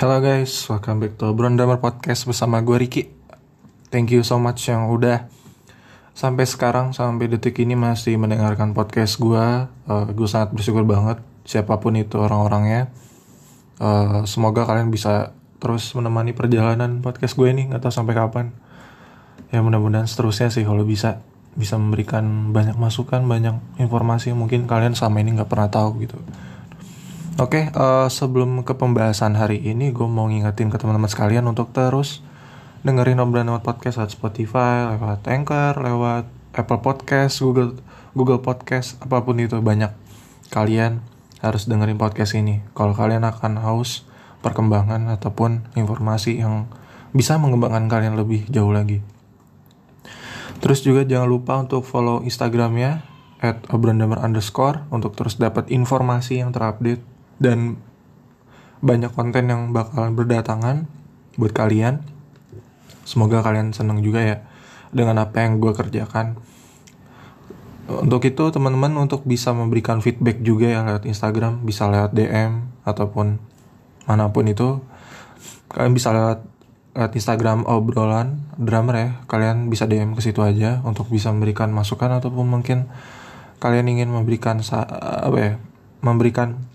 Hello guys, welcome back to Obrolan Drummer Podcast bersama gue Ricky. Thank you so much yang udah sampai sekarang, sampai detik ini masih mendengarkan podcast gue uh, Gue sangat bersyukur banget, siapa pun itu orang-orangnya. Uh, Semoga kalian bisa terus menemani perjalanan podcast gue ini, gak tahu sampai kapan. Ya mudah-mudahan seterusnya sih kalau bisa Bisa memberikan banyak masukan, banyak informasi mungkin kalian selama ini gak pernah tahu gitu Oke, uh, sebelum ke pembahasan hari ini, gue mau ngingetin ke teman-teman sekalian untuk terus dengerin obrolan lewat podcast lewat Spotify, lewat Anchor, lewat Apple Podcast, Google Google Podcast, apa pun itu banyak. Kalian harus dengerin podcast ini. Kalau kalian akan haus perkembangan ataupun informasi yang bisa mengembangkan kalian lebih jauh lagi. Terus juga jangan lupa untuk follow Instagramnya at underscore untuk terus dapat informasi yang terupdate dan banyak konten yang bakalan berdatangan buat kalian. Semoga kalian seneng juga ya dengan apa yang gue kerjakan. Untuk itu teman-teman untuk bisa memberikan feedback juga ya lewat Instagram, bisa lewat DM ataupun mana pun itu. Kalian bisa lewat lewat Instagram obrolan drummer ya. Kalian bisa DM ke situ aja untuk bisa memberikan masukan ataupun mungkin kalian ingin memberikan apa ya? memberikan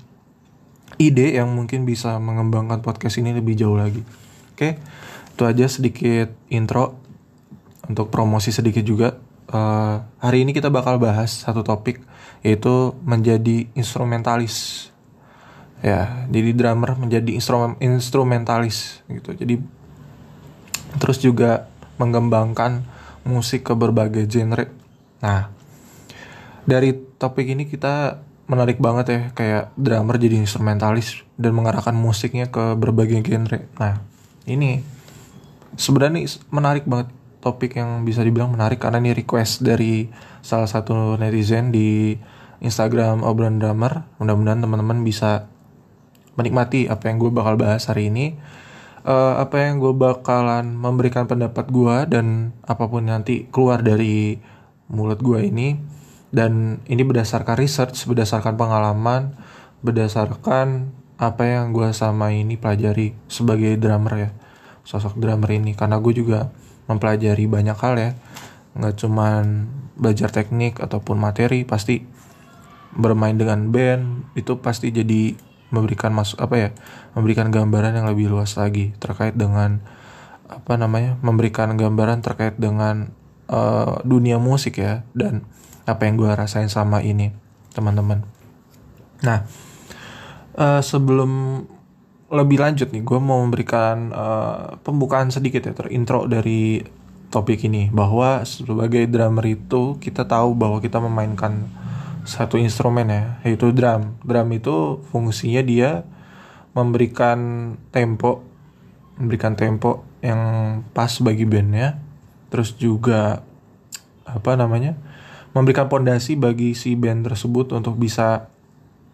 ide yang mungkin bisa mengembangkan podcast ini lebih jauh lagi. Oke, itu aja sedikit intro untuk promosi sedikit juga. Uh, hari ini kita bakal bahas satu topik yaitu menjadi instrumentalis. Ya, jadi drummer menjadi instrumen instrumentalis gitu. Jadi terus juga mengembangkan musik ke berbagai genre. Nah, dari topik ini kita menarik banget ya kayak drummer jadi instrumentalis dan mengarahkan musiknya ke berbagai genre. Nah, ini sebenarnya menarik banget topik yang bisa dibilang menarik karena ini request dari salah satu netizen di Instagram obrolan drummer. Mudah-mudahan teman-teman bisa menikmati apa yang gue bakal bahas hari ini. Uh, apa yang gue bakalan memberikan pendapat gue dan apa pun nanti keluar dari mulut gue ini dan ini berdasarkan research berdasarkan pengalaman berdasarkan apa yang gue sama ini pelajari sebagai drummer ya sosok drummer ini. Karena gue juga mempelajari banyak hal ya. Nggak cuman belajar teknik ataupun materi pasti bermain dengan band itu pasti jadi memberikan masuk apa ya memberikan gambaran yang lebih luas lagi terkait dengan apa namanya memberikan gambaran terkait dengan uh, dunia musik ya. Dan apa yang gue rasain sama ini teman-teman. Nah uh, sebelum lebih lanjut nih gue mau memberikan uh, pembukaan sedikit ya terintro dari topik ini. Bahwa sebagai drummer itu kita tahu bahwa kita memainkan satu instrumen ya yaitu drum. Drum itu fungsinya dia memberikan tempo memberikan tempo yang pas bagi bandnya terus juga apa namanya memberikan pondasi bagi si band tersebut untuk bisa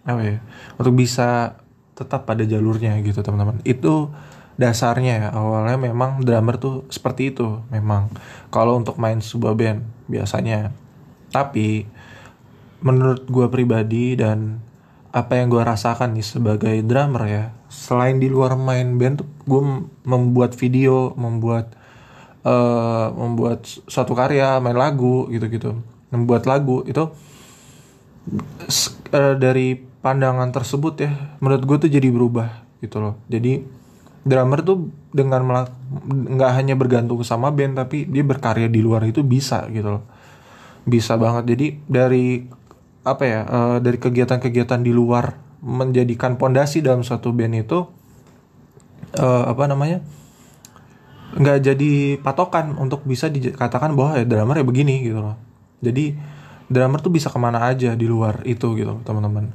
apa ya untuk bisa tetap pada jalurnya gitu teman-teman. Itu dasarnya ya. Awalnya memang drummer tuh seperti itu memang. Kalau untuk main sebuah band biasanya. Tapi menurut gue pribadi dan apa yang gue rasakan nih sebagai drummer ya selain di luar main band tuh gue membuat video membuat uh, membuat suatu karya main lagu gitu-gitu membuat lagu itu uh, dari pandangan tersebut ya menurut gue tuh jadi berubah gitu loh. Jadi drummer tuh dengan nggak hanya bergantung sama band tapi dia berkarya di luar itu bisa gitu loh. Bisa banget. Jadi dari apa ya uh, dari kegiatan-kegiatan di luar menjadikan pondasi dalam suatu band itu uh, apa namanya nggak jadi patokan untuk bisa dikatakan bahwa ya drummer ya begini gitu loh jadi drummer tuh bisa ke mana aja di luar itu gitu teman-teman.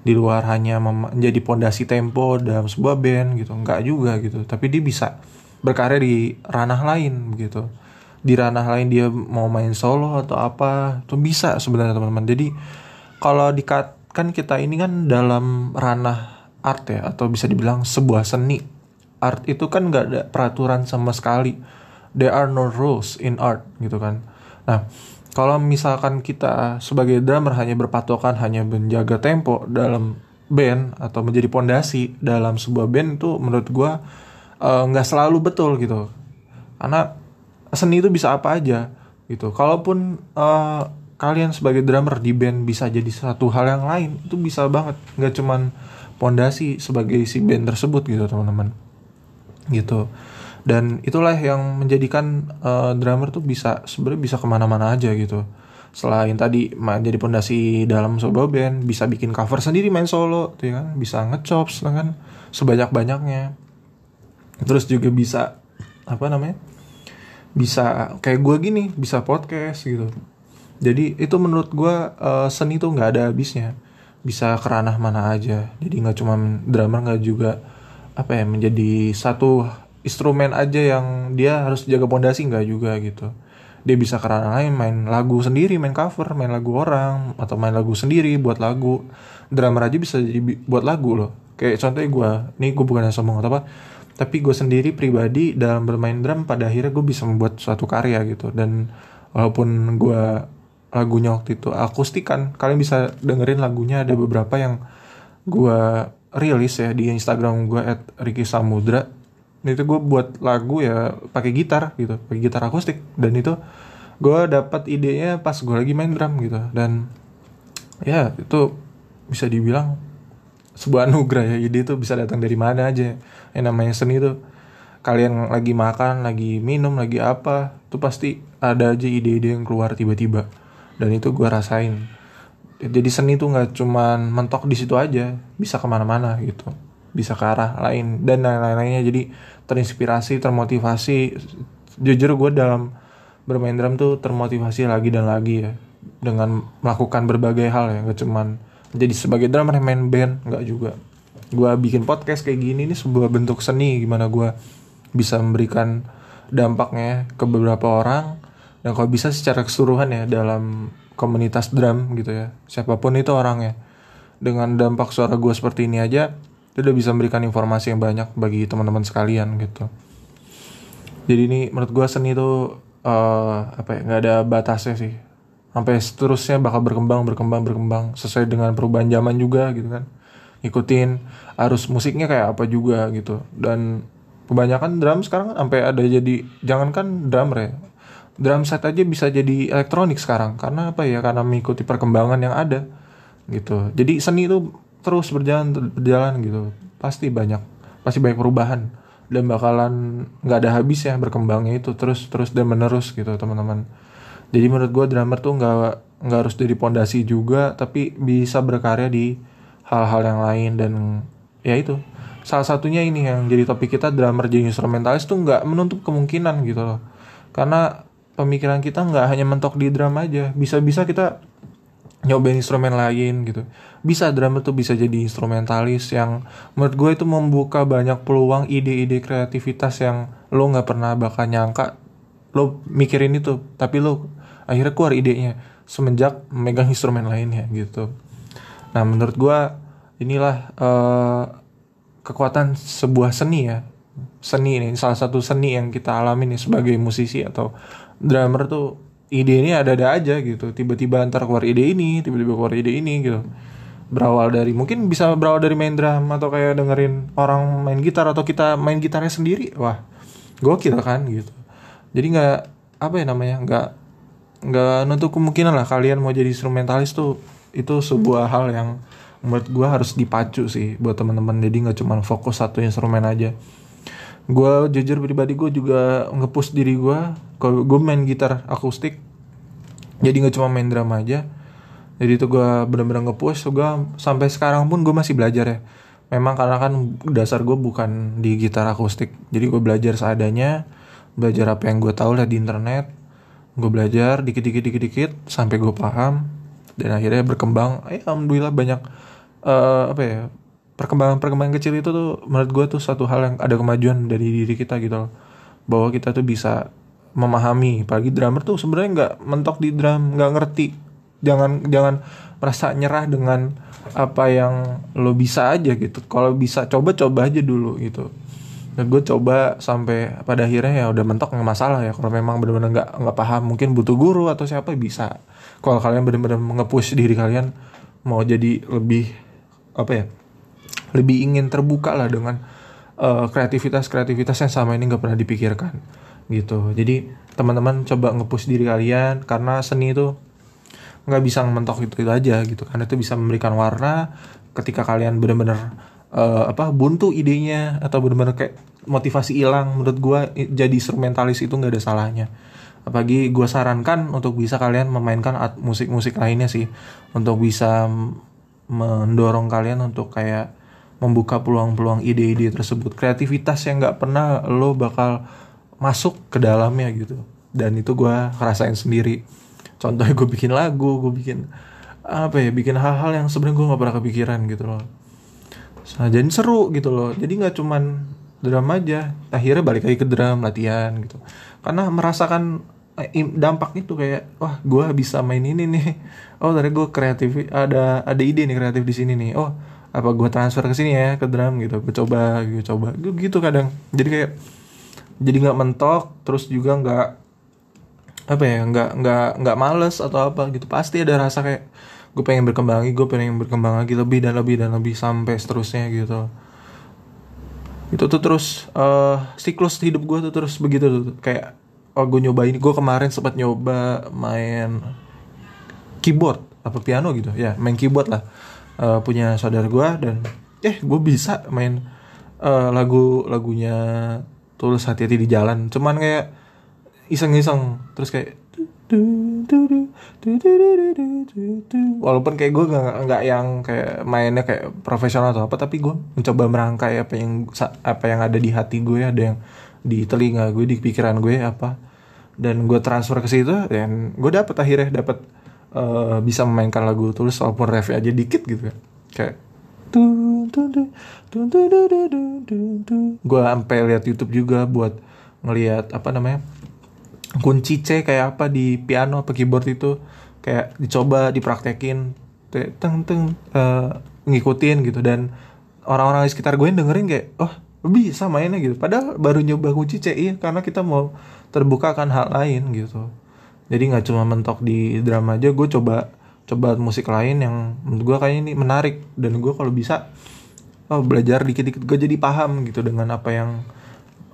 Di luar hanya menjadi pondasi tempo dalam sebuah band gitu. Nggak juga gitu. Tapi dia bisa berkarya di ranah lain gitu. Di ranah lain dia mau main solo atau apa tuh bisa sebenarnya teman-teman. Jadi kalau dikatakan kita ini kan dalam ranah art ya atau bisa dibilang sebuah seni. Art itu kan nggak ada peraturan sama sekali. There are no rules in art gitu kan. Nah kalau misalkan kita sebagai drummer hanya berpatokan hanya menjaga tempo dalam band atau menjadi pondasi dalam sebuah band itu menurut gue uh, nggak selalu betul gitu. Karena seni itu bisa apa aja gitu. Kalaupun uh, kalian sebagai drummer di band bisa jadi satu hal yang lain itu bisa banget. Nggak cuman pondasi sebagai si band tersebut gitu teman-teman. Gitu dan itulah yang menjadikan uh, drummer tuh bisa sebenarnya bisa ke mana-mana aja gitu. Selain tadi jadi pondasi dalam sebuah band bisa bikin cover sendiri main solo tuh ya kan. Bisa ngechops kan. Sebanyak banyaknya terus juga bisa apa namanya bisa kayak gue gini bisa podcast gitu. Jadi itu menurut gue uh, seni tuh nggak ada habisnya. Bisa keranah mana aja. Jadi nggak cuma drummer nggak juga apa ya menjadi satu instrumen aja yang dia harus jaga pondasi nggak juga gitu. Dia bisa kerana lain main lagu sendiri main cover main lagu orang atau main lagu sendiri buat lagu. Drummer aja bisa buat lagu loh. Kayak contohnya gue nih gue bukan sombong atau apa tapi gue sendiri pribadi dalam bermain drum pada akhirnya gue bisa membuat suatu karya gitu. Dan walaupun gue lagunya waktu itu akustik kan kalian bisa dengerin lagunya ada beberapa yang gue rilis ya di Instagram gue at Ricky Samudra itu gue buat lagu ya pakai gitar gitu pakai gitar akustik. Dan itu gue dapat idenya pas gue lagi main drum gitu. Dan ya itu bisa dibilang sebuah anugerah ya. Ide itu bisa datang dari mana aja. Yang namanya seni itu kalian lagi makan lagi minum lagi apa itu pasti ada aja ide-ide yang keluar tiba-tiba. Dan itu gue rasain. Jadi seni tuh nggak cuman mentok di situ aja bisa ke mana-mana gitu bisa ke arah lain dan lain-lainnya. Jadi terinspirasi termotivasi. Jujur gue dalam bermain drum tuh termotivasi lagi dan lagi ya dengan melakukan berbagai hal ya nggak cuman jadi sebagai drummer main band nggak juga. Gue bikin podcast kayak gini ini sebuah bentuk seni gimana gue bisa memberikan dampaknya ke beberapa orang. Dan kalau bisa secara keseluruhan ya dalam komunitas drum gitu ya siapa pun itu orangnya. Dengan dampak suara gue seperti ini aja itu udah bisa memberikan informasi yang banyak bagi teman-teman sekalian gitu. Jadi ini menurut gue seni itu uh, apa ya nggak ada batasnya sih. Sampai seterusnya bakal berkembang berkembang berkembang. Sesuai dengan perubahan zaman juga gitu kan. Ikutin arus musiknya kayak apa juga gitu. Dan kebanyakan drum sekarang sampai ada jadi jangankan drummer ya. Drum set aja bisa jadi elektronik sekarang. Karena apa ya? Karena mengikuti perkembangan yang ada gitu. Jadi seni itu terus berjalan berjalan gitu. Pasti banyak pasti banyak perubahan. Dan bakalan nggak ada habis ya berkembangnya itu terus terus dan menerus gitu teman-teman. Jadi menurut gue drummer tuh nggak nggak harus dari pondasi juga tapi bisa berkarya di hal-hal yang lain dan ya itu. Salah satunya ini yang jadi topik kita drummer jadi instrumentalis tuh nggak menutup kemungkinan gitu loh. Karena pemikiran kita nggak hanya mentok di drum aja. Bisa-bisa kita nyobain instrumen lain gitu. Bisa drummer tuh bisa jadi instrumentalis yang menurut gue itu membuka banyak peluang ide-ide kreativitas yang lo nggak pernah bakal nyangka. Lo mikirin itu tapi lo akhirnya keluar idenya semenjak memegang instrumen lainnya gitu. Nah menurut gue inilah uh, kekuatan sebuah seni ya. Seni ini salah satu seni yang kita alami nih sebagai musisi atau drummer tuh ide ini ada-ada aja gitu. Tiba-tiba antar keluar ide ini tiba-tiba keluar ide ini gitu. Berawal dari mungkin bisa berawal dari main drum atau kayak dengerin orang main gitar atau kita main gitarnya sendiri. Wah gokil kan gitu. Jadi nggak apa ya namanya nggak nggak nutup kemungkinan lah kalian mau jadi instrumentalis tuh itu sebuah hal yang menurut gue harus dipacu sih buat teman-teman. Jadi nggak cuma fokus satu instrumen aja gue jujur pribadi gue juga ngepush diri gue kalau gue main gitar akustik jadi nggak cuma main drama aja. Jadi itu gue bener-bener ngepush. Gue sampai sekarang pun gue masih belajar ya. Memang karena kan dasar gue bukan di gitar akustik. Jadi gue belajar seadanya belajar apa yang gue tahu lah di internet. Gue belajar dikit-dikit dikit-dikit sampai gue paham. Dan akhirnya berkembang. Eh, alhamdulillah banyak uh, apa ya perkembangan-perkembangan kecil itu tuh menurut gue tuh satu hal yang ada kemajuan dari diri kita gitu loh. Bahwa kita tuh bisa memahami apalagi drummer tuh sebenarnya nggak mentok di drum nggak ngerti. Jangan jangan merasa nyerah dengan apa yang lo bisa aja gitu. Kalau bisa coba coba aja dulu gitu. Dan gue coba sampai pada akhirnya ya udah mentok nggak masalah ya. Kalau memang benar-benar nggak nggak paham mungkin butuh guru atau siapa bisa. Kalau kalian benar-benar nge-push diri kalian mau jadi lebih apa ya lebih ingin terbuka lah dengan uh, kreativitas-kreativitas yang sama ini nggak pernah dipikirkan gitu. Jadi teman-teman coba ngepush diri kalian karena seni itu nggak bisa mentok itu, itu aja gitu karena itu bisa memberikan warna ketika kalian benar-benar uh, apa buntu idenya atau benar-benar kayak motivasi hilang. Menurut gue jadi instrumentalis itu nggak ada salahnya. Apalagi gue sarankan untuk bisa kalian memainkan musik-musik lainnya sih. Untuk bisa mendorong kalian untuk kayak membuka peluang-peluang ide-ide tersebut. Kreativitas yang nggak pernah lo bakal masuk ke dalamnya gitu. Dan itu gue ngerasain sendiri. Contohnya gue bikin lagu gue bikin apa ya bikin hal-hal yang sebenarnya gue nggak pernah kepikiran gitu loh. Nah, jadi seru gitu loh. Jadi nggak cuman drum aja akhirnya balik lagi ke drum latihan gitu. Karena merasakan eh, dampak itu kayak wah gue bisa main ini nih. Oh tadi gue kreatif ada ada ide nih kreatif di sini nih. Oh apa gue transfer ke sini ya ke drum gitu gue coba gue coba. Gitu kadang. Jadi kayak jadi nggak mentok terus juga nggak apa ya nggak nggak nggak males atau apa gitu. Pasti ada rasa kayak gue pengen berkembang lagi gue pengen berkembang lagi lebih dan lebih dan lebih sampai seterusnya gitu. Itu tuh terus uh, siklus hidup gue tuh terus begitu tuh. Kayak oh gue nyobain gue kemarin sempat nyoba main keyboard apa piano gitu. Ya main keyboard lah uh, punya saudara gue dan eh gue bisa main uh, lagu lagunya tulus hati-hati di jalan. Cuman kayak iseng-iseng terus kayak walaupun kayak gue nggak nggak yang kayak mainnya kayak profesional atau apa tapi gue mencoba merangkai apa yang apa yang ada di hati gue ada yang di telinga gue di pikiran gue apa. Dan gue transfer ke situ dan gue dapet akhirnya dapet uh, bisa memainkan lagu tulus walaupun ref aja dikit gitu kayak gue sampai lihat YouTube juga buat ngelihat apa namanya kunci C kayak apa di piano apa keyboard itu. Kayak dicoba dipraktekin teng teng uh, ngikutin gitu. Dan orang-orang di sekitar gue dengerin kayak oh bisa mainnya gitu. Padahal baru nyoba kunci C iya karena kita mau terbuka kan hal lain gitu jadi nggak cuma mentok di drama aja gue coba coba musik lain yang menurut gue kayaknya ini menarik. Dan gue kalau bisa oh belajar dikit-dikit gue jadi paham gitu dengan apa yang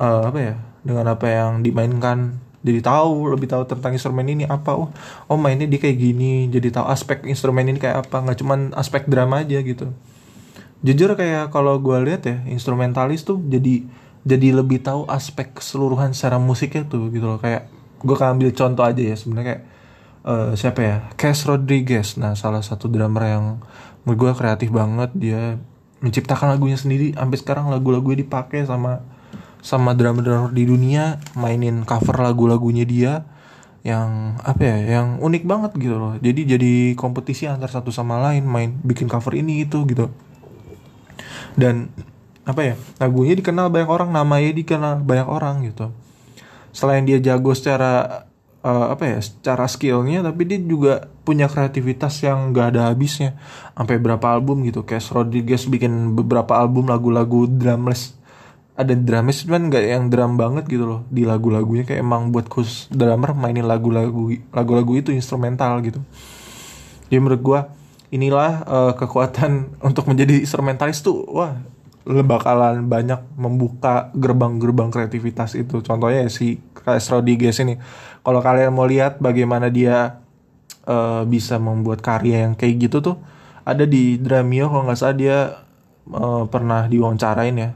uh, apa ya dengan apa yang dimainkan. Jadi tahu lebih tahu tentang instrumen ini apa. Oh oh mainnya dia kayak gini. Jadi tahu aspek instrumen ini kayak apa. Nggak cuman aspek drama aja gitu. Jujur kayak kalau gue lihat ya instrumentalis tuh jadi jadi lebih tahu aspek keseluruhan secara musiknya tuh gitu loh. Kayak gue ambil contoh aja ya sebenarnya kayak uh, siapa ya? Cass Rodriguez. Nah salah satu drummer yang menurut gue kreatif banget dia menciptakan lagunya sendiri. Sampai sekarang lagu-lagunya dipakai sama sama drummer-drummer di dunia mainin cover lagu-lagunya dia yang apa ya yang unik banget gitu loh. Jadi jadi kompetisi antar satu sama lain main bikin cover ini itu gitu. Dan apa ya lagunya dikenal banyak orang namanya dikenal banyak orang gitu selain dia jago secara uh, apa ya secara skillnya tapi dia juga punya kreativitas yang gak ada habisnya. Sampai berapa album gitu kayak Rodriguez bikin beberapa album lagu-lagu drumless. Ada drumis cuman nggak yang drum banget gitu loh. Di lagu-lagunya kayak emang buat khusus drummer mainin lagu-lagu lagu-lagu itu instrumental gitu. Jadi menurut gue inilah uh, kekuatan untuk menjadi instrumentalis tuh wah bakalan banyak membuka gerbang-gerbang kreativitas itu. Contohnya si Chris Rodriguez ini. Kalau kalian mau lihat bagaimana dia uh, bisa membuat karya yang kayak gitu tuh ada di Dramio kalau nggak salah dia uh, pernah diwawancarain ya.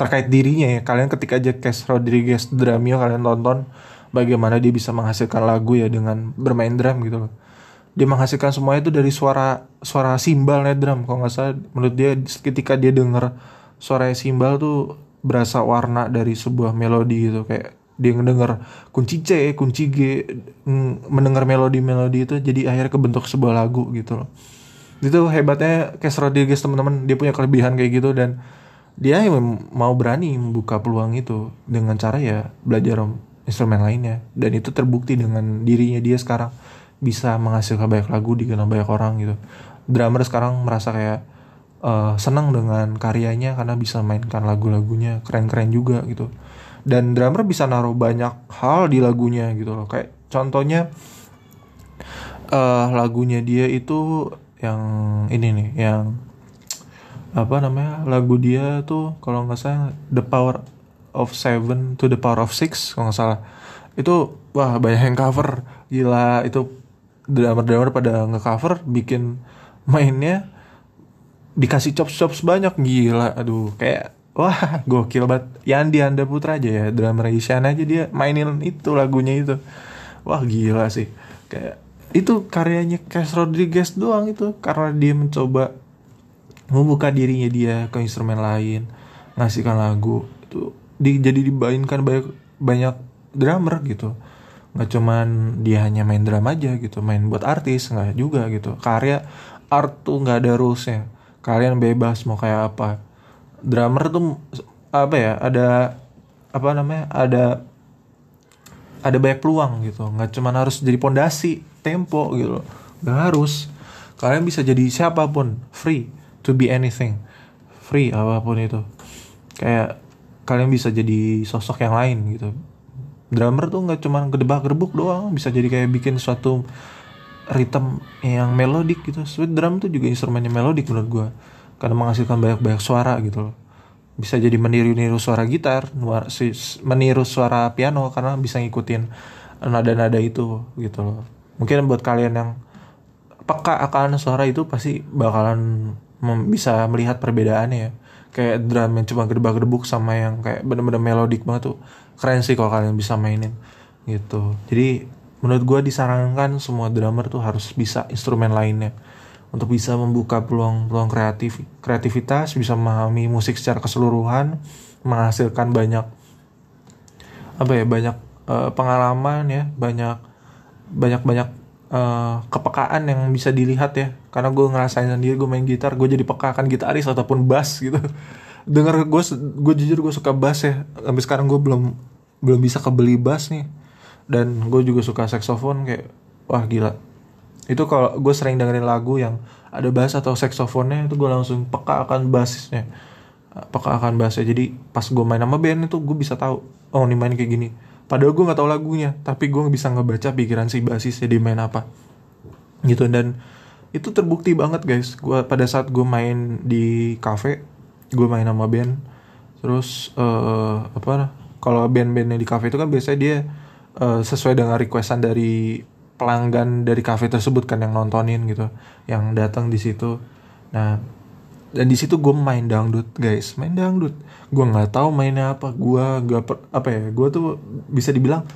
Terkait dirinya ya. Kalian ketika aja Cash Rodriguez Dramio kalian tonton bagaimana dia bisa menghasilkan lagu ya dengan bermain drum gitu loh dia menghasilkan semua itu dari suara suara simbalnya drum kalau nggak salah. Menurut dia ketika dia denger suara simbal tuh berasa warna dari sebuah melodi gitu. Kayak dia ngedenger kunci C, kunci G, mendengar melodi-melodi itu jadi akhirnya kebentuk sebuah lagu gitu loh. Itu hebatnya Cash Rodriguez teman-teman, dia punya kelebihan kayak gitu dan dia mau berani membuka peluang itu dengan cara ya belajar instrumen lainnya. Dan itu terbukti dengan dirinya dia sekarang bisa menghasilkan banyak lagu dikenal banyak orang gitu. Drummer sekarang merasa kayak uh, senang dengan karyanya karena bisa mainkan lagu-lagunya. Keren-keren juga gitu. Dan drummer bisa naruh banyak hal di lagunya gitu loh. Kayak contohnya uh, lagunya dia itu yang ini nih yang apa namanya lagu dia tuh kalau nggak salah The Power of Seven to the Power of Six kalau nggak salah. Itu wah banyak yang cover. Gila itu drummer-drummer pada nge-cover bikin mainnya dikasih chops-chops banyak. Gila aduh. Kayak wah gokil banget. Yandi Anda Putra aja ya drummer Isyan aja dia mainin itu lagunya itu. Wah gila sih. Kayak itu karyanya Cash Rodriguez doang itu karena dia mencoba membuka dirinya dia ke instrumen lain ngasihkan lagu. Itu di, jadi dibainkan banyak banyak drummer gitu nggak cuman dia hanya main drum aja gitu main buat artis nggak juga gitu. Karya art tuh nggak ada rulesnya. Kalian bebas mau kayak apa. Drummer tuh apa ya ada apa namanya ada ada banyak peluang gitu. Nggak cuman harus jadi pondasi tempo gitu. Nggak harus. Kalian bisa jadi siapa pun. Free to be anything. Free apa pun itu. Kayak kalian bisa jadi sosok yang lain gitu drummer tuh nggak cuma gedebak gerbuk doang bisa jadi kayak bikin suatu rhythm yang melodik gitu. Sweet drum tuh juga instrumennya melodik menurut gue karena menghasilkan banyak-banyak suara gitu loh. Bisa jadi meniru-niru suara gitar meniru suara piano karena bisa ngikutin nada-nada itu gitu loh. Mungkin buat kalian yang peka akan suara itu pasti bakalan bisa melihat perbedaannya ya kayak drum yang cuma gedebak-gedebuk sama yang kayak bener-bener melodik banget tuh. Keren sih kalau kalian bisa mainin gitu. Jadi menurut gue disarankan semua drummer tuh harus bisa instrumen lainnya. Untuk bisa membuka peluang-peluang kreatif kreativitas bisa memahami musik secara keseluruhan menghasilkan banyak apa ya banyak uh, pengalaman ya banyak banyak banyak uh, kepekaan yang bisa dilihat ya. Karena gue ngerasain sendiri gue main gitar gue jadi peka akan gitaris ataupun bass gitu. Dengar gue gue jujur gue suka bass ya. Sampai sekarang gue belum belum bisa kebeli bass nih. Dan gue juga suka saxophone kayak wah gila. Itu kalau gue sering dengerin lagu yang ada bass atau saxophone-nya itu gue langsung peka akan bassnya. Peka akan bassnya. Jadi pas gue main sama band itu gue bisa tahu oh ini main kayak gini padahal gue nggak tahu lagunya tapi gue bisa ngebaca pikiran si bassisnya dia main apa. Gitu dan itu terbukti banget guys. Gue pada saat gue main di cafe gue main sama band terus uh, apa kalau band-bandnya di cafe itu kan biasanya dia uh, sesuai dengan requestan dari pelanggan dari cafe tersebut kan yang nontonin gitu yang datang di situ. Nah dan di situ gue main dangdut guys. Main dangdut. Gue nggak tahu mainnya apa. Gue gak per, apa ya gue tuh bisa dibilang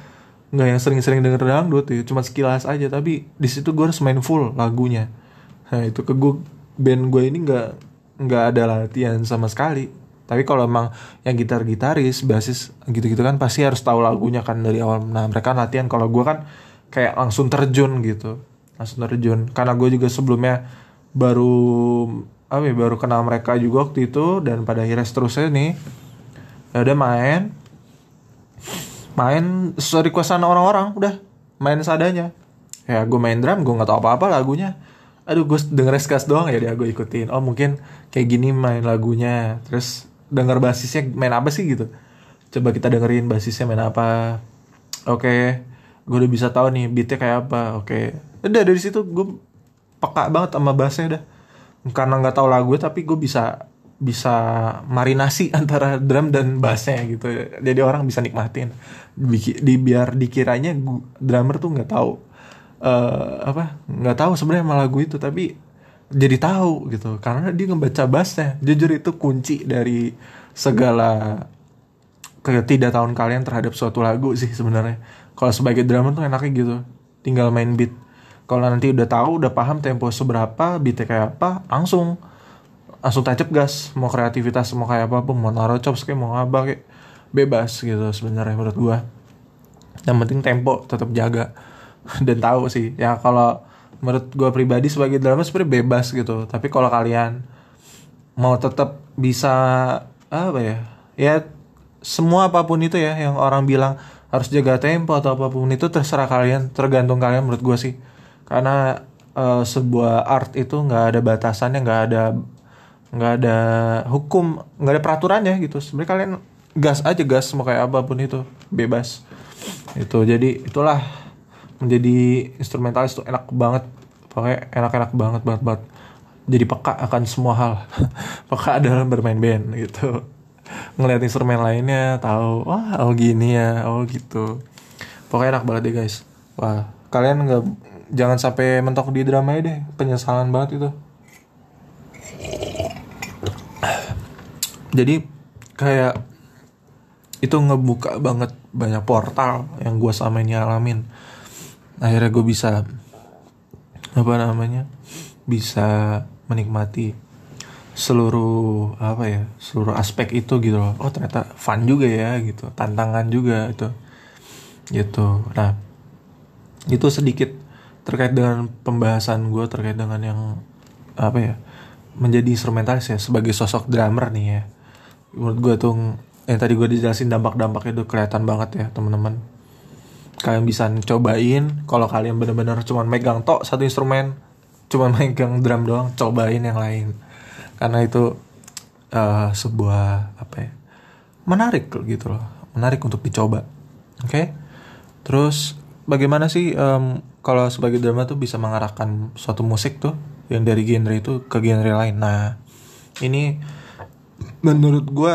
nggak yang sering-sering denger dangdut ya. Cuma sekilas aja. Tapi di situ gue harus main full lagunya. Nah itu ke gue band gue ini nggak nggak ada latihan sama sekali. Tapi kalau emang yang gitar gitaris basis gitu gitu kan pasti harus tahu lagunya kan dari awal. Nah mereka latihan. Kalau gue kan kayak langsung terjun gitu. Langsung terjun. Karena gue juga sebelumnya baru apa ya, baru kenal mereka juga waktu itu dan pada akhirnya seterusnya nih. Ya udah main. Main sesuai requestan orang-orang udah. Main seadanya. Ya gue main drum gue nggak tahu apa-apa lagunya. Aduh gue denger skas doang ya dia gue ikutin. Oh mungkin kayak gini main lagunya. Terus denger basisnya main apa sih gitu. Coba kita dengerin basisnya main apa. Oke okay. gue udah bisa tahu nih beatnya kayak apa. Oke. Okay. udah dari situ gue peka banget sama bassnya udah karena nggak tahu lagu tapi gue bisa bisa marinasi antara drum dan bassnya gitu. Jadi orang bisa nikmatin. Di biar dikiranya gua, drummer tuh nggak tahu uh, apa nggak tahu sebenarnya sama lagu itu tapi jadi tahu gitu. Karena dia ngebaca bassnya. Jujur itu kunci dari segala ketidaktahuan kalian terhadap suatu lagu sih sebenarnya. Kalau sebagai drummer tuh enaknya gitu. Tinggal main beat kalau nanti udah tahu udah paham tempo seberapa beatnya kayak apa langsung langsung tancap gas. Mau kreativitas mau kayak apa pun mau naruh chops kayak mau apa kayak bebas gitu sebenarnya menurut gua. Yang penting tempo tetap jaga. Dan tahu sih ya kalau menurut gue pribadi sebagai drummer sebenarnya bebas gitu. Tapi kalau kalian mau tetap bisa apa ya ya semua apa pun itu ya yang orang bilang harus jaga tempo atau apa pun itu terserah kalian tergantung kalian menurut gue sih karena uh, sebuah art itu nggak ada batasannya nggak ada nggak ada hukum nggak ada peraturannya gitu. Sebenarnya kalian gas aja gas mau kayak apa pun itu bebas. Itu jadi itulah menjadi instrumentalis tuh enak banget. Pokoknya enak-enak banget banget banget. Jadi peka akan semua hal. Peka dalam bermain band gitu. Ngeliat instrumen lainnya tahu wah oh gini ya oh gitu. Pokoknya enak banget deh guys. Wah kalian nggak jangan sampai mentok di drama deh. Penyesalan banget itu. Jadi kayak itu ngebuka banget banyak portal yang gue sama ini alamin. Akhirnya gue bisa apa namanya bisa menikmati seluruh apa ya seluruh aspek itu gitu loh. Oh ternyata fun juga ya gitu. Tantangan juga itu. Gitu. Nah itu sedikit terkait dengan pembahasan gue terkait dengan yang apa ya menjadi instrumentalis ya sebagai sosok drummer nih ya. Menurut gue tuh yang tadi gue dijelasin dampak-dampaknya itu kelihatan banget ya teman-teman. Kalian bisa cobain kalau kalian bener-bener cuman megang tok satu instrumen cuman megang drum doang cobain yang lain. Karena itu uh, sebuah apa ya menarik gitu loh menarik untuk dicoba. Oke? Okay? terus bagaimana sih um, kalau sebagai drama tuh bisa mengarahkan suatu musik tuh yang dari genre itu ke genre lain. Nah ini menurut gue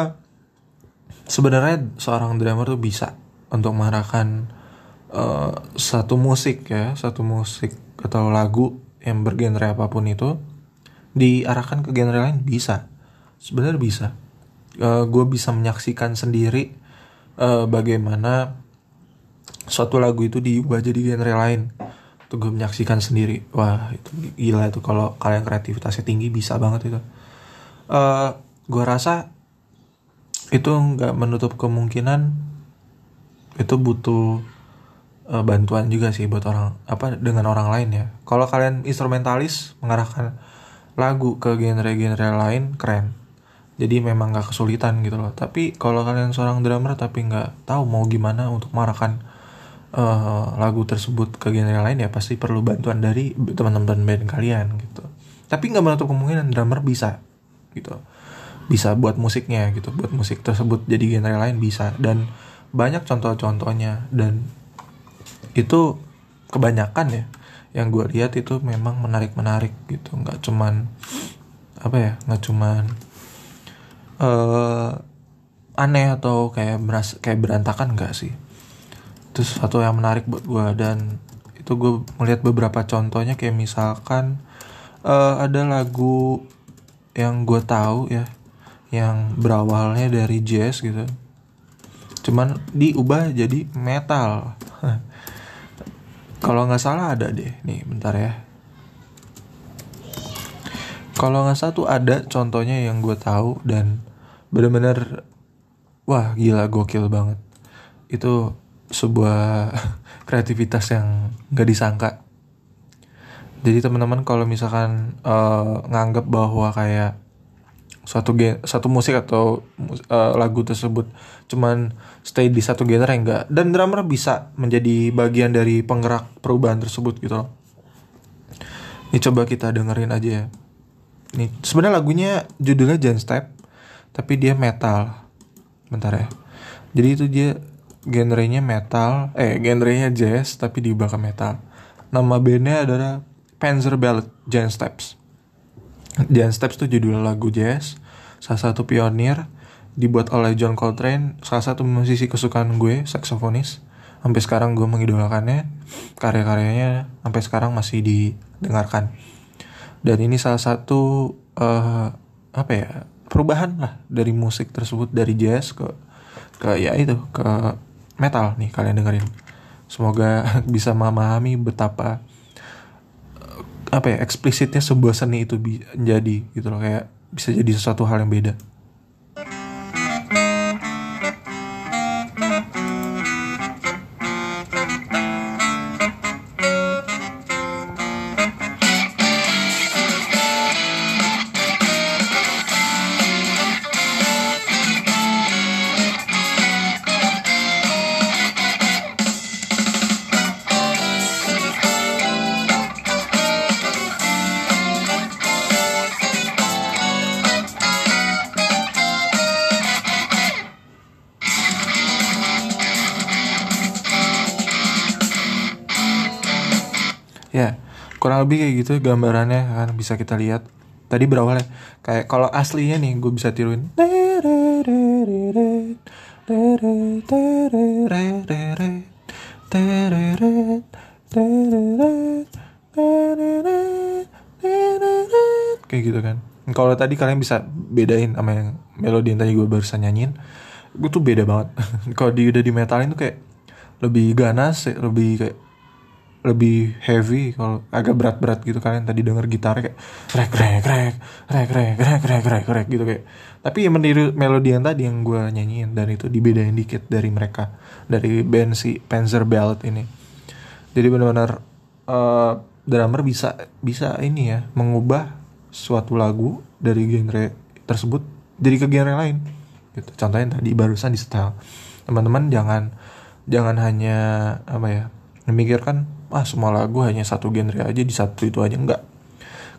sebenarnya seorang drummer tuh bisa untuk mengarahkan uh, satu musik ya satu musik atau lagu yang bergenre apa pun itu diarahkan ke genre lain bisa. Sebenarnya bisa. Uh, eh, gue bisa menyaksikan sendiri uh, bagaimana suatu lagu itu diubah jadi genre lain tuh gue menyaksikan sendiri. Wah itu gila itu. Kalau kalian kreativitasnya tinggi bisa banget itu. Uh, gue rasa itu nggak menutup kemungkinan itu butuh uh, bantuan juga sih buat orang apa dengan orang lain ya. Kalau kalian instrumentalis mengarahkan lagu ke genre-genre lain keren. Jadi memang gak kesulitan gitu loh. Tapi kalau kalian seorang drummer tapi nggak tahu mau gimana untuk marahkan uh, lagu tersebut ke genre lain ya pasti perlu bantuan dari teman-teman band kalian gitu. Tapi nggak menutup kemungkinan drummer bisa gitu. Bisa buat musiknya gitu. Buat musik tersebut jadi genre lain bisa. Dan banyak contoh-contohnya. Dan itu kebanyakan ya yang gue lihat itu memang menarik menarik gitu. Nggak cuman apa ya nggak cuman uh, aneh atau kayak beras kayak berantakan nggak sih itu satu yang menarik buat gue dan itu gue melihat beberapa contohnya kayak misalkan uh, ada lagu yang gue tahu ya yang berawalnya dari jazz gitu cuman diubah jadi metal Kalau nggak salah ada deh, nih bentar ya. Kalau nggak salah tuh ada contohnya yang gue tahu dan bener-bener wah gila gokil banget. Itu sebuah kreativitas yang nggak disangka. Jadi teman-teman kalau misalkan uh, nganggap bahwa kayak suatu gen satu musik atau uh, lagu tersebut cuman stay di satu genre enggak dan drummer bisa menjadi bagian dari penggerak perubahan tersebut gitu loh. Ini coba kita dengerin aja ya. Ini sebenarnya lagunya judulnya Jan Step tapi dia metal. Bentar ya. Jadi itu dia genrenya metal, eh genrenya jazz tapi diubah ke metal. Nama bandnya adalah Panzer Ballad Jan Steps. Jan Steps tuh judul lagu jazz, salah satu pionir, dibuat oleh John Coltrane, salah satu musisi kesukaan gue, saksofonis. Sampai sekarang gue mengidolakannya, karya-karyanya sampai sekarang masih didengarkan. Dan ini salah satu uh, apa ya perubahan lah dari musik tersebut dari jazz ke ke ya itu ke metal nih kalian dengerin. Semoga bisa memahami betapa apa ya eksplisitnya sebuah seni itu menjadi gitu loh kayak bisa jadi sesuatu hal yang beda gitu gambarannya kan bisa kita lihat. Tadi berawal ya kayak kalau aslinya nih gue bisa tiruin kayak gitu kan. Kalau tadi kalian bisa bedain sama yang melodi yang tadi gue barusan nyanyiin gue tuh beda banget. Kalau di udah di metalin tuh kayak lebih ganas lebih kayak lebih heavy kalau agak berat-berat gitu kalian tadi denger gitarnya kayak rek rek rek rek rek rek rek rek rek gitu kayak. Tapi yang meniru melodi yang tadi yang gue nyanyiin dan itu dibedain dikit dari mereka dari band si Panzer Ballad ini. Jadi benar-benar uh, drummer bisa bisa ini ya mengubah suatu lagu dari genre tersebut jadi ke genre lain. Gitu. Contohnya tadi barusan di style teman-teman jangan jangan hanya apa ya memikirkan ah semua lagu hanya satu genre aja di satu itu aja enggak.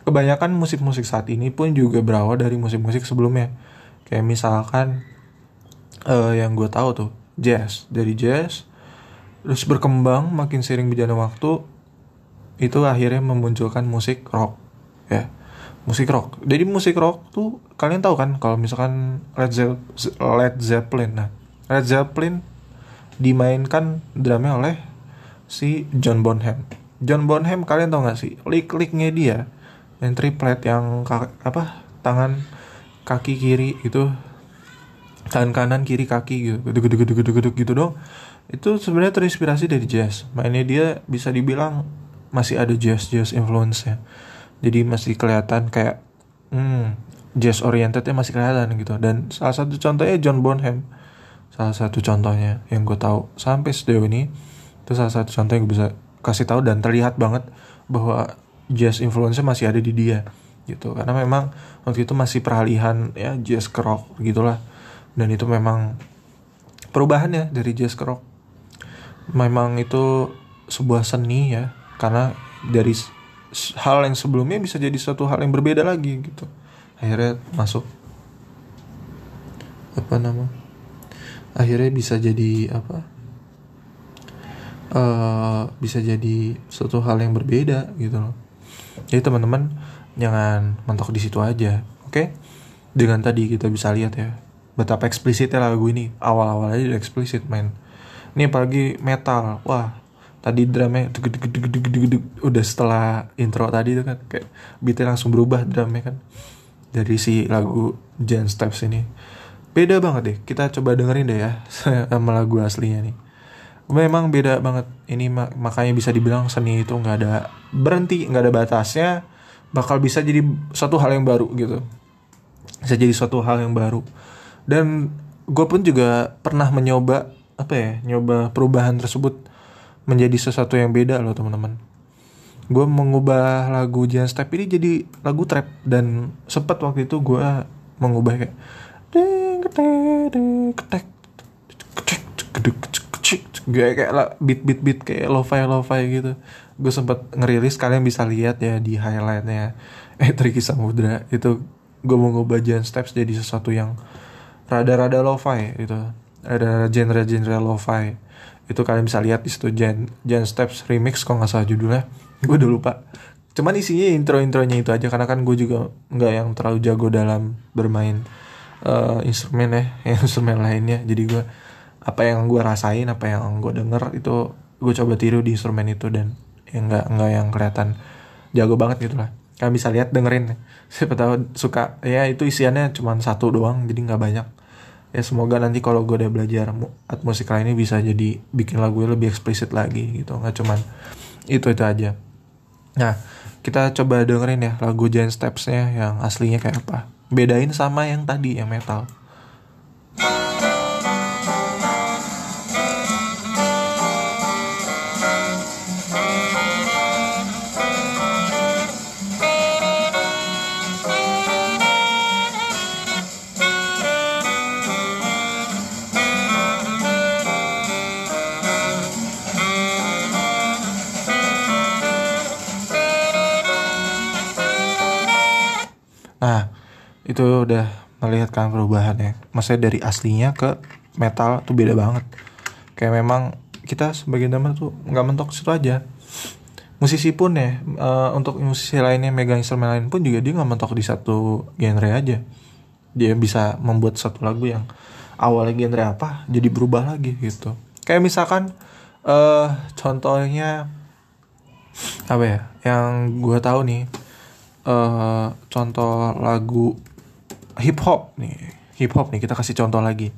Kebanyakan musik-musik saat ini pun juga berawal dari musik-musik sebelumnya. Kayak misalkan uh, yang gue tahu tuh jazz. Dari jazz terus berkembang makin sering berjalan waktu itu akhirnya memunculkan musik rock ya. Musik rock. Jadi musik rock tuh kalian tahu kan kalau misalkan Led, Ze Led Zeppelin. Nah Led Zeppelin dimainkan drumnya oleh si John Bonham. John Bonham kalian tau gak sih? Lick-licknya dia. Yang triplet yang apa tangan kaki kiri itu tangan kanan kiri kaki gitu. Geduk geduk geduk geduk gitu dong. Itu sebenarnya terinspirasi dari jazz. Mainnya dia bisa dibilang masih ada jazz jazz influence nya jadi masih kelihatan kayak hmm, jazz orientednya masih kelihatan gitu. Dan salah satu contohnya John Bonham. Salah satu contohnya yang gue tahu. Sampai sejauh ini itu salah satu contoh yang bisa kasih tahu dan terlihat banget bahwa jazz influence masih ada di dia gitu. Karena memang waktu itu masih peralihan ya jazz ke rock gitulah dan itu memang perubahan ya dari jazz ke rock. Memang itu sebuah seni ya karena dari hal yang sebelumnya bisa jadi suatu hal yang berbeda lagi gitu. Akhirnya masuk. Apa nama? Akhirnya bisa jadi apa uh, bisa jadi suatu hal yang berbeda gitu loh. Jadi teman-teman jangan mentok di situ aja oke? Okay? dengan tadi kita bisa lihat ya betapa eksplisitnya lagu ini. Awal-awal aja eksplisit main ini apalagi metal. Wah tadi drumnya udah setelah intro tadi itu kan kayak beatnya langsung berubah drumnya kan dari si lagu Jan Steps ini. Beda banget deh kita coba dengerin deh ya sama lagu aslinya nih memang beda banget ini mak makanya bisa dibilang seni itu nggak ada berhenti nggak ada batasnya bakal bisa jadi suatu hal yang baru gitu bisa jadi suatu hal yang baru dan gue pun juga pernah mencoba apa ya nyoba perubahan tersebut menjadi sesuatu yang beda loh teman-teman gue mengubah lagu Jan Step ini jadi lagu trap dan sempat waktu itu gue mengubah kayak ding ketek ketek ketek gue kayak beat beat beat kayak lo-fi lo-fi gitu. Gue sempet ngerilis kalian bisa lihat ya di highlightnya eh Tricky Samudra itu gue mau ngubah Jan Steps jadi sesuatu yang rada-rada lo-fi gitu. Ada genre-genre lo-fi. Itu kalian bisa lihat di situ Jan Jan Steps remix kok nggak salah judulnya. Gue udah lupa. Cuman isinya intro-intronya itu aja karena kan gue juga nggak yang terlalu jago dalam bermain uh, instrumen ya instrumen lainnya. Jadi gue apa yang gue rasain apa yang gue denger itu gue coba tiru di instrumen itu dan yang nggak nggak yang kelihatan jago banget gitu lah. Kalian bisa lihat dengerin. Siapa tahu suka. Ya itu isiannya cuma satu doang jadi nggak banyak. Ya semoga nanti kalau gue udah belajar art musik lainnya bisa jadi bikin lagu lebih eksplisit lagi gitu. Nggak cuman itu itu aja. Nah kita coba dengerin ya lagu Giant Stepsnya yang aslinya kayak apa. Bedain sama yang tadi yang metal itu udah melihatkan perubahan ya. Maksudnya dari aslinya ke metal tuh beda banget. Kayak memang kita sebagai drummer tuh nggak mentok situ aja. musisi pun ya uh, untuk musisi lainnya megang instrumen lain pun juga dia nggak mentok di satu genre aja dia bisa membuat satu lagu yang awalnya genre apa jadi berubah lagi gitu kayak misalkan uh, contohnya apa ya yang gue tahu nih uh, contoh lagu hip hop nih. Hip hop nih kita kasih contoh lagi.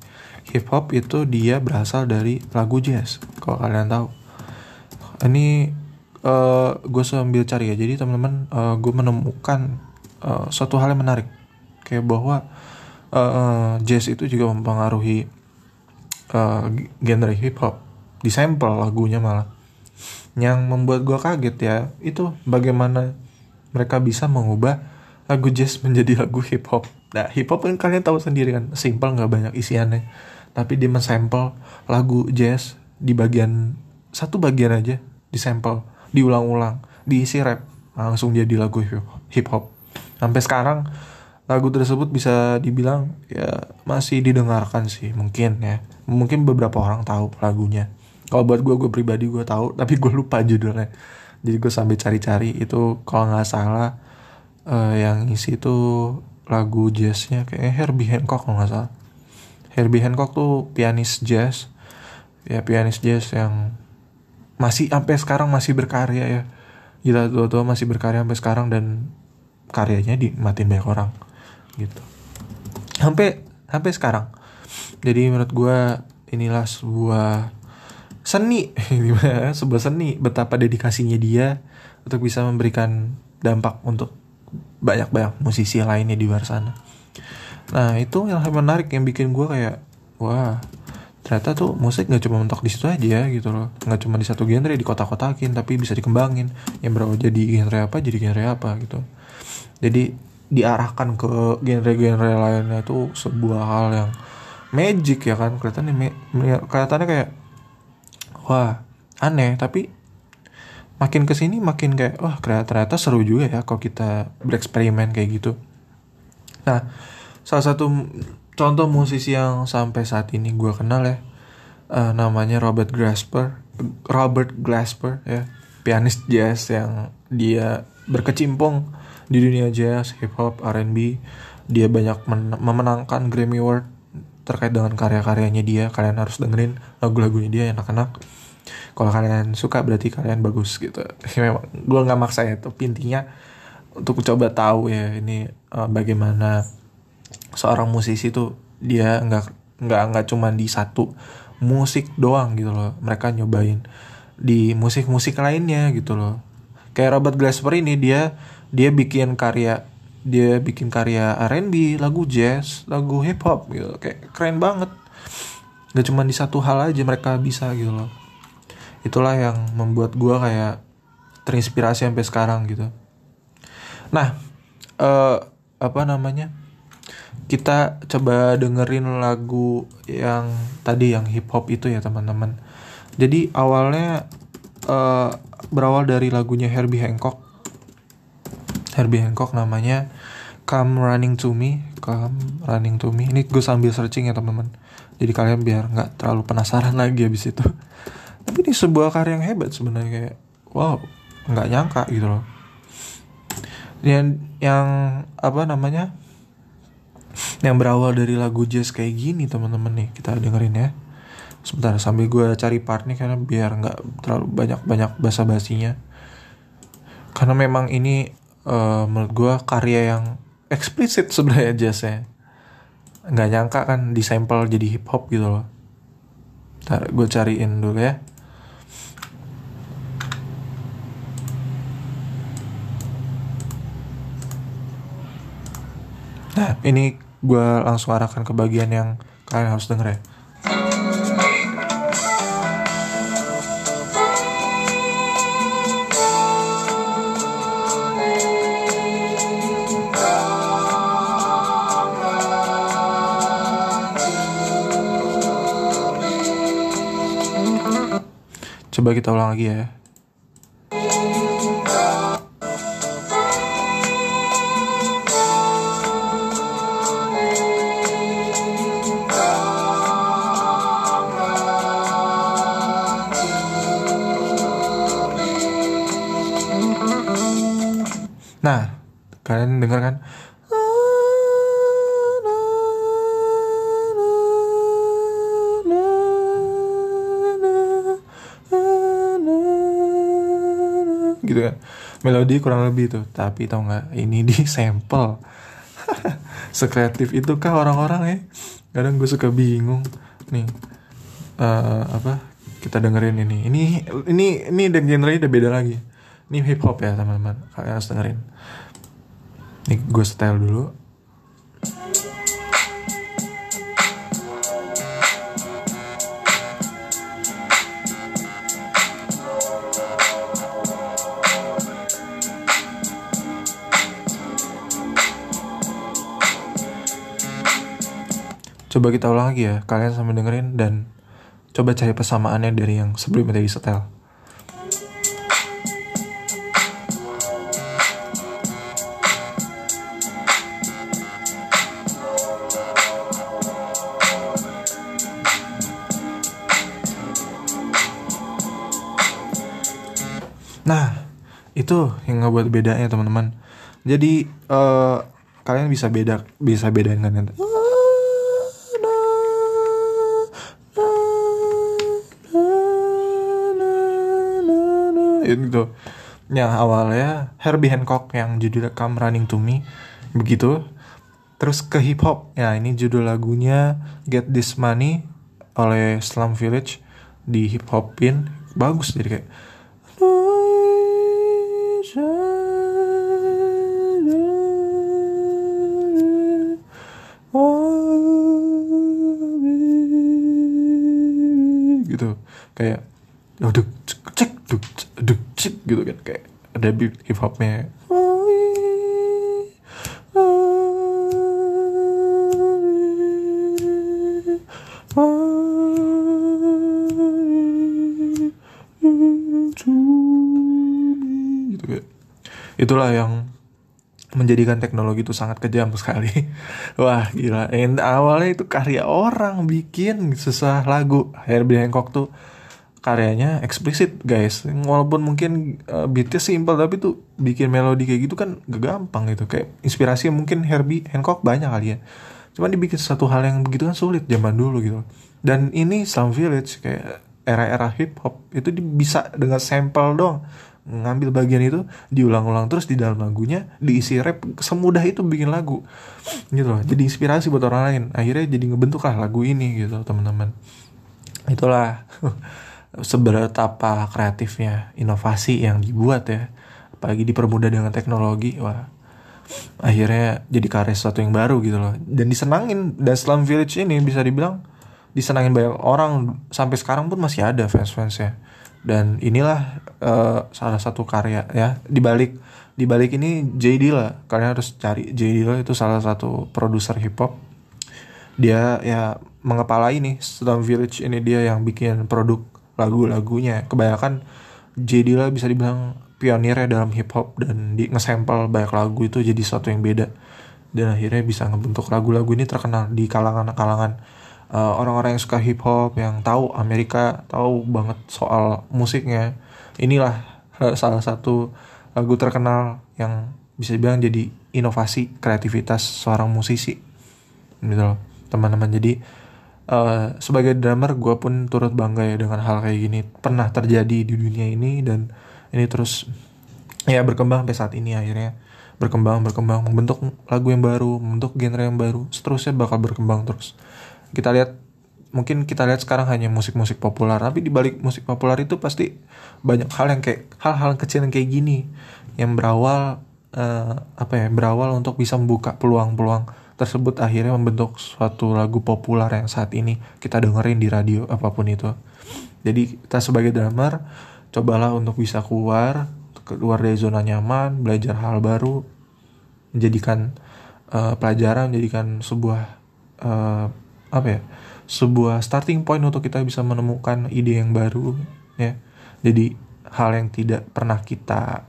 Hip hop itu dia berasal dari lagu jazz kalau kalian tahu. Ini uh, eh, gue sambil cari ya. Jadi teman-teman uh, gue menemukan uh, suatu hal yang menarik. Kayak bahwa uh, jazz itu juga mempengaruhi uh, genre hip hop. Disampel lagunya malah. Yang membuat gue kaget ya itu bagaimana mereka bisa mengubah lagu jazz menjadi lagu hip hop nah hip hop kan kalian tahu sendiri kan simple nggak banyak isiannya. Tapi dia mensampel lagu jazz di bagian satu bagian aja disampel diulang-ulang diisi rap langsung jadi lagu hip hop sampai sekarang lagu tersebut bisa dibilang ya masih didengarkan sih mungkin ya. Mungkin beberapa orang tahu lagunya. Kalau buat gue gue pribadi gue tahu tapi gue lupa judulnya. Jadi gue sambil cari-cari itu kalau nggak salah uh, yang isi itu lagu jazznya kayak Herbie Hancock kalau nggak salah. Herbie Hancock tuh pianis jazz. Ya pianis jazz yang masih sampai sekarang masih berkarya ya. Kita tua-tua masih berkarya sampai sekarang dan karyanya dimatin banyak orang gitu. Sampai sampai sekarang. Jadi menurut gue inilah sebuah seni sebuah seni betapa dedikasinya dia untuk bisa memberikan dampak untuk banyak-banyak musisi lainnya di luar sana. Nah itu yang menarik yang bikin gue kayak wah ternyata tuh musik nggak cuma mentok di situ aja gitu loh. Nggak cuma di satu genre di kota-kotakin tapi bisa dikembangin. Yang berawal jadi genre apa jadi genre apa gitu. Jadi diarahkan ke genre-genre lainnya itu sebuah hal yang magic ya kan kelihatannya kelihatannya kayak wah aneh. Tapi makin ke sini makin kayak wah ternyata seru juga ya kalau kita bereksperimen kayak gitu nah salah satu contoh musisi yang sampai saat ini gue kenal ya uh, namanya Robert Glasper Robert Glasper ya pianis jazz yang dia berkecimpung di dunia jazz, hip hop, R&B. Dia banyak memenangkan Grammy Award terkait dengan karya-karyanya dia. Kalian harus dengerin lagu-lagunya dia enak-enak. Kalau kalian suka berarti kalian bagus gitu. Memang gue nggak maksa ya, tapi intinya untuk coba tahu ya ini uh, bagaimana seorang musisi tuh dia nggak nggak nggak cuma di satu musik doang gitu loh. Mereka nyobain di musik-musik lainnya gitu loh. Kayak Robert Glasper ini dia dia bikin karya dia bikin karya R&B lagu jazz lagu hip hop gitu. Kayak keren banget. Nggak cuma di satu hal aja mereka bisa gitu loh itulah yang membuat gue kayak terinspirasi sampai sekarang gitu. Nah uh, apa namanya? Kita coba dengerin lagu yang tadi yang hip hop itu ya teman-teman. Jadi awalnya uh, berawal dari lagunya Herbie Hancock. Herbie Hancock namanya Come Running to Me Come Running to Me. Ini gue sambil searching ya teman-teman. Jadi kalian biar nggak terlalu penasaran lagi habis itu ini sebuah karya yang hebat sebenarnya kayak wow nggak nyangka gitu loh. Yang yang apa namanya yang berawal dari lagu jazz kayak gini teman-teman nih kita dengerin ya. Sebentar sambil gue cari part nih karena biar nggak terlalu banyak banyak basa basinya karena memang ini uh, menurut gue karya yang eksplisit sebenarnya jazznya. Nggak nyangka kan disampel jadi hip hop gitu loh. Ntar gue cariin dulu ya Nah, ini gue langsung arahkan ke bagian yang kalian harus denger ya. Coba kita ulang lagi ya. Denger kan? Gitu kan? Melodi kurang lebih tuh tapi tau nggak ini di sampel. Sekreatif itu kah orang-orang ya? Kadang gue suka bingung. Nih uh, apa? Kita dengerin ini. Ini ini ini dan genre udah beda lagi. Ini hip hop ya teman-teman. Kalian harus dengerin ini gue style dulu Coba kita ulang lagi ya, kalian sambil dengerin dan coba cari persamaannya dari yang sebelumnya tadi setel. Itu yang ngebuat bedanya teman-teman. Jadi uh, kalian bisa beda bisa bedain kan gitu. Yang awalnya Herbie Hancock yang judulnya Come Running to Me begitu. Terus ke hip hop ya ini judul lagunya Get This Money oleh Slum Village di hip hopin bagus jadi kayak kayak aduh cek duk duk cek gitu kan kayak ada beat hip hopnya gitu kayak itulah yang menjadikan teknologi itu sangat kejam sekali. Wah gila, yang awalnya itu karya orang bikin susah lagu. Herbie Hancock tuh karyanya eksplisit guys. Walaupun mungkin uh, beatnya simple tapi tuh bikin melodi kayak gitu kan gak gampang gitu. Kayak inspirasi mungkin Herbie Hancock banyak kali ya. Cuman dibikin satu hal yang begitu kan sulit zaman dulu gitu. Dan ini Slum Village kayak era-era hip hop itu bisa dengan sampel dong ngambil bagian itu diulang-ulang terus di dalam lagunya diisi rap semudah itu bikin lagu gitu loh. Jadi inspirasi buat orang lain. Akhirnya jadi ngebentuk lah lagu ini gitu teman-teman. Itulah seberapa kreatifnya inovasi yang dibuat ya apalagi dipermudah dengan teknologi wah akhirnya jadi karya sesuatu yang baru gitu loh. Dan disenangin dan Slum Village ini bisa dibilang disenangin banyak orang. Sampai sekarang pun masih ada fans-fansnya. Dan inilah uh, salah satu karya ya dibalik dibalik ini J lah kalian harus cari J lah itu salah satu produser hip hop. Dia ya mengepalai nih Slum Village ini dia yang bikin produk lagu-lagunya. Kebanyakan J. Dilla bisa dibilang pionirnya dalam hip hop dan di ngesampel banyak lagu itu jadi sesuatu yang beda. Dan akhirnya bisa ngebentuk lagu-lagu ini terkenal di kalangan-kalangan uh, orang-orang yang suka hip hop yang tahu Amerika tahu banget soal musiknya. Inilah salah satu lagu terkenal yang bisa dibilang jadi inovasi kreativitas seorang musisi. Gitu loh teman-teman. Jadi uh, sebagai drummer gue pun turut bangga ya dengan hal kayak gini. Pernah terjadi di dunia ini dan ini terus ya berkembang sampai saat ini akhirnya. Berkembang berkembang membentuk lagu yang baru membentuk genre yang baru seterusnya bakal berkembang terus. Kita lihat mungkin kita lihat sekarang hanya musik-musik populer tapi di balik musik populer itu pasti banyak hal yang kayak hal-hal kecil yang kayak gini yang berawal uh, apa ya berawal untuk bisa membuka peluang-peluang tersebut akhirnya membentuk suatu lagu populer yang saat ini kita dengerin di radio apa pun itu. Jadi kita sebagai drummer cobalah untuk bisa keluar keluar dari zona nyaman, belajar hal baru, menjadikan uh, pelajaran, menjadikan sebuah uh, apa ya, sebuah starting point untuk kita bisa menemukan ide yang baru, ya. Jadi hal yang tidak pernah kita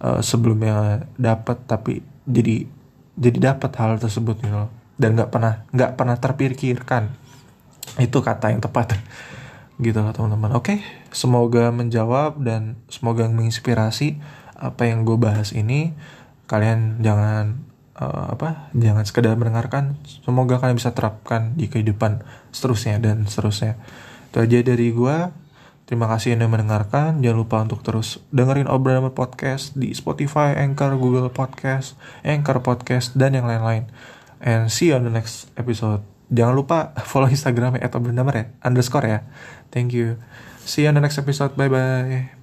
uh, sebelumnya dapat tapi jadi jadi dapat hal tersebut gitu loh dan nggak pernah nggak pernah terpikirkan. Itu kata yang tepat. Gitu loh teman-teman. Oke semoga menjawab dan semoga menginspirasi apa yang gue bahas ini. Kalian jangan uh, apa jangan sekedar mendengarkan. Semoga kalian bisa terapkan di kehidupan seterusnya dan seterusnya. Itu aja dari gua Terima kasih Anda mendengarkan. Jangan lupa untuk terus dengerin obrolan podcast di Spotify, Anchor, Google Podcast, Anchor Podcast, dan yang lain-lain. And see you on the next episode. Jangan lupa follow Instagram ya, atau ya, underscore ya. Thank you. See you on the next episode. Bye-bye.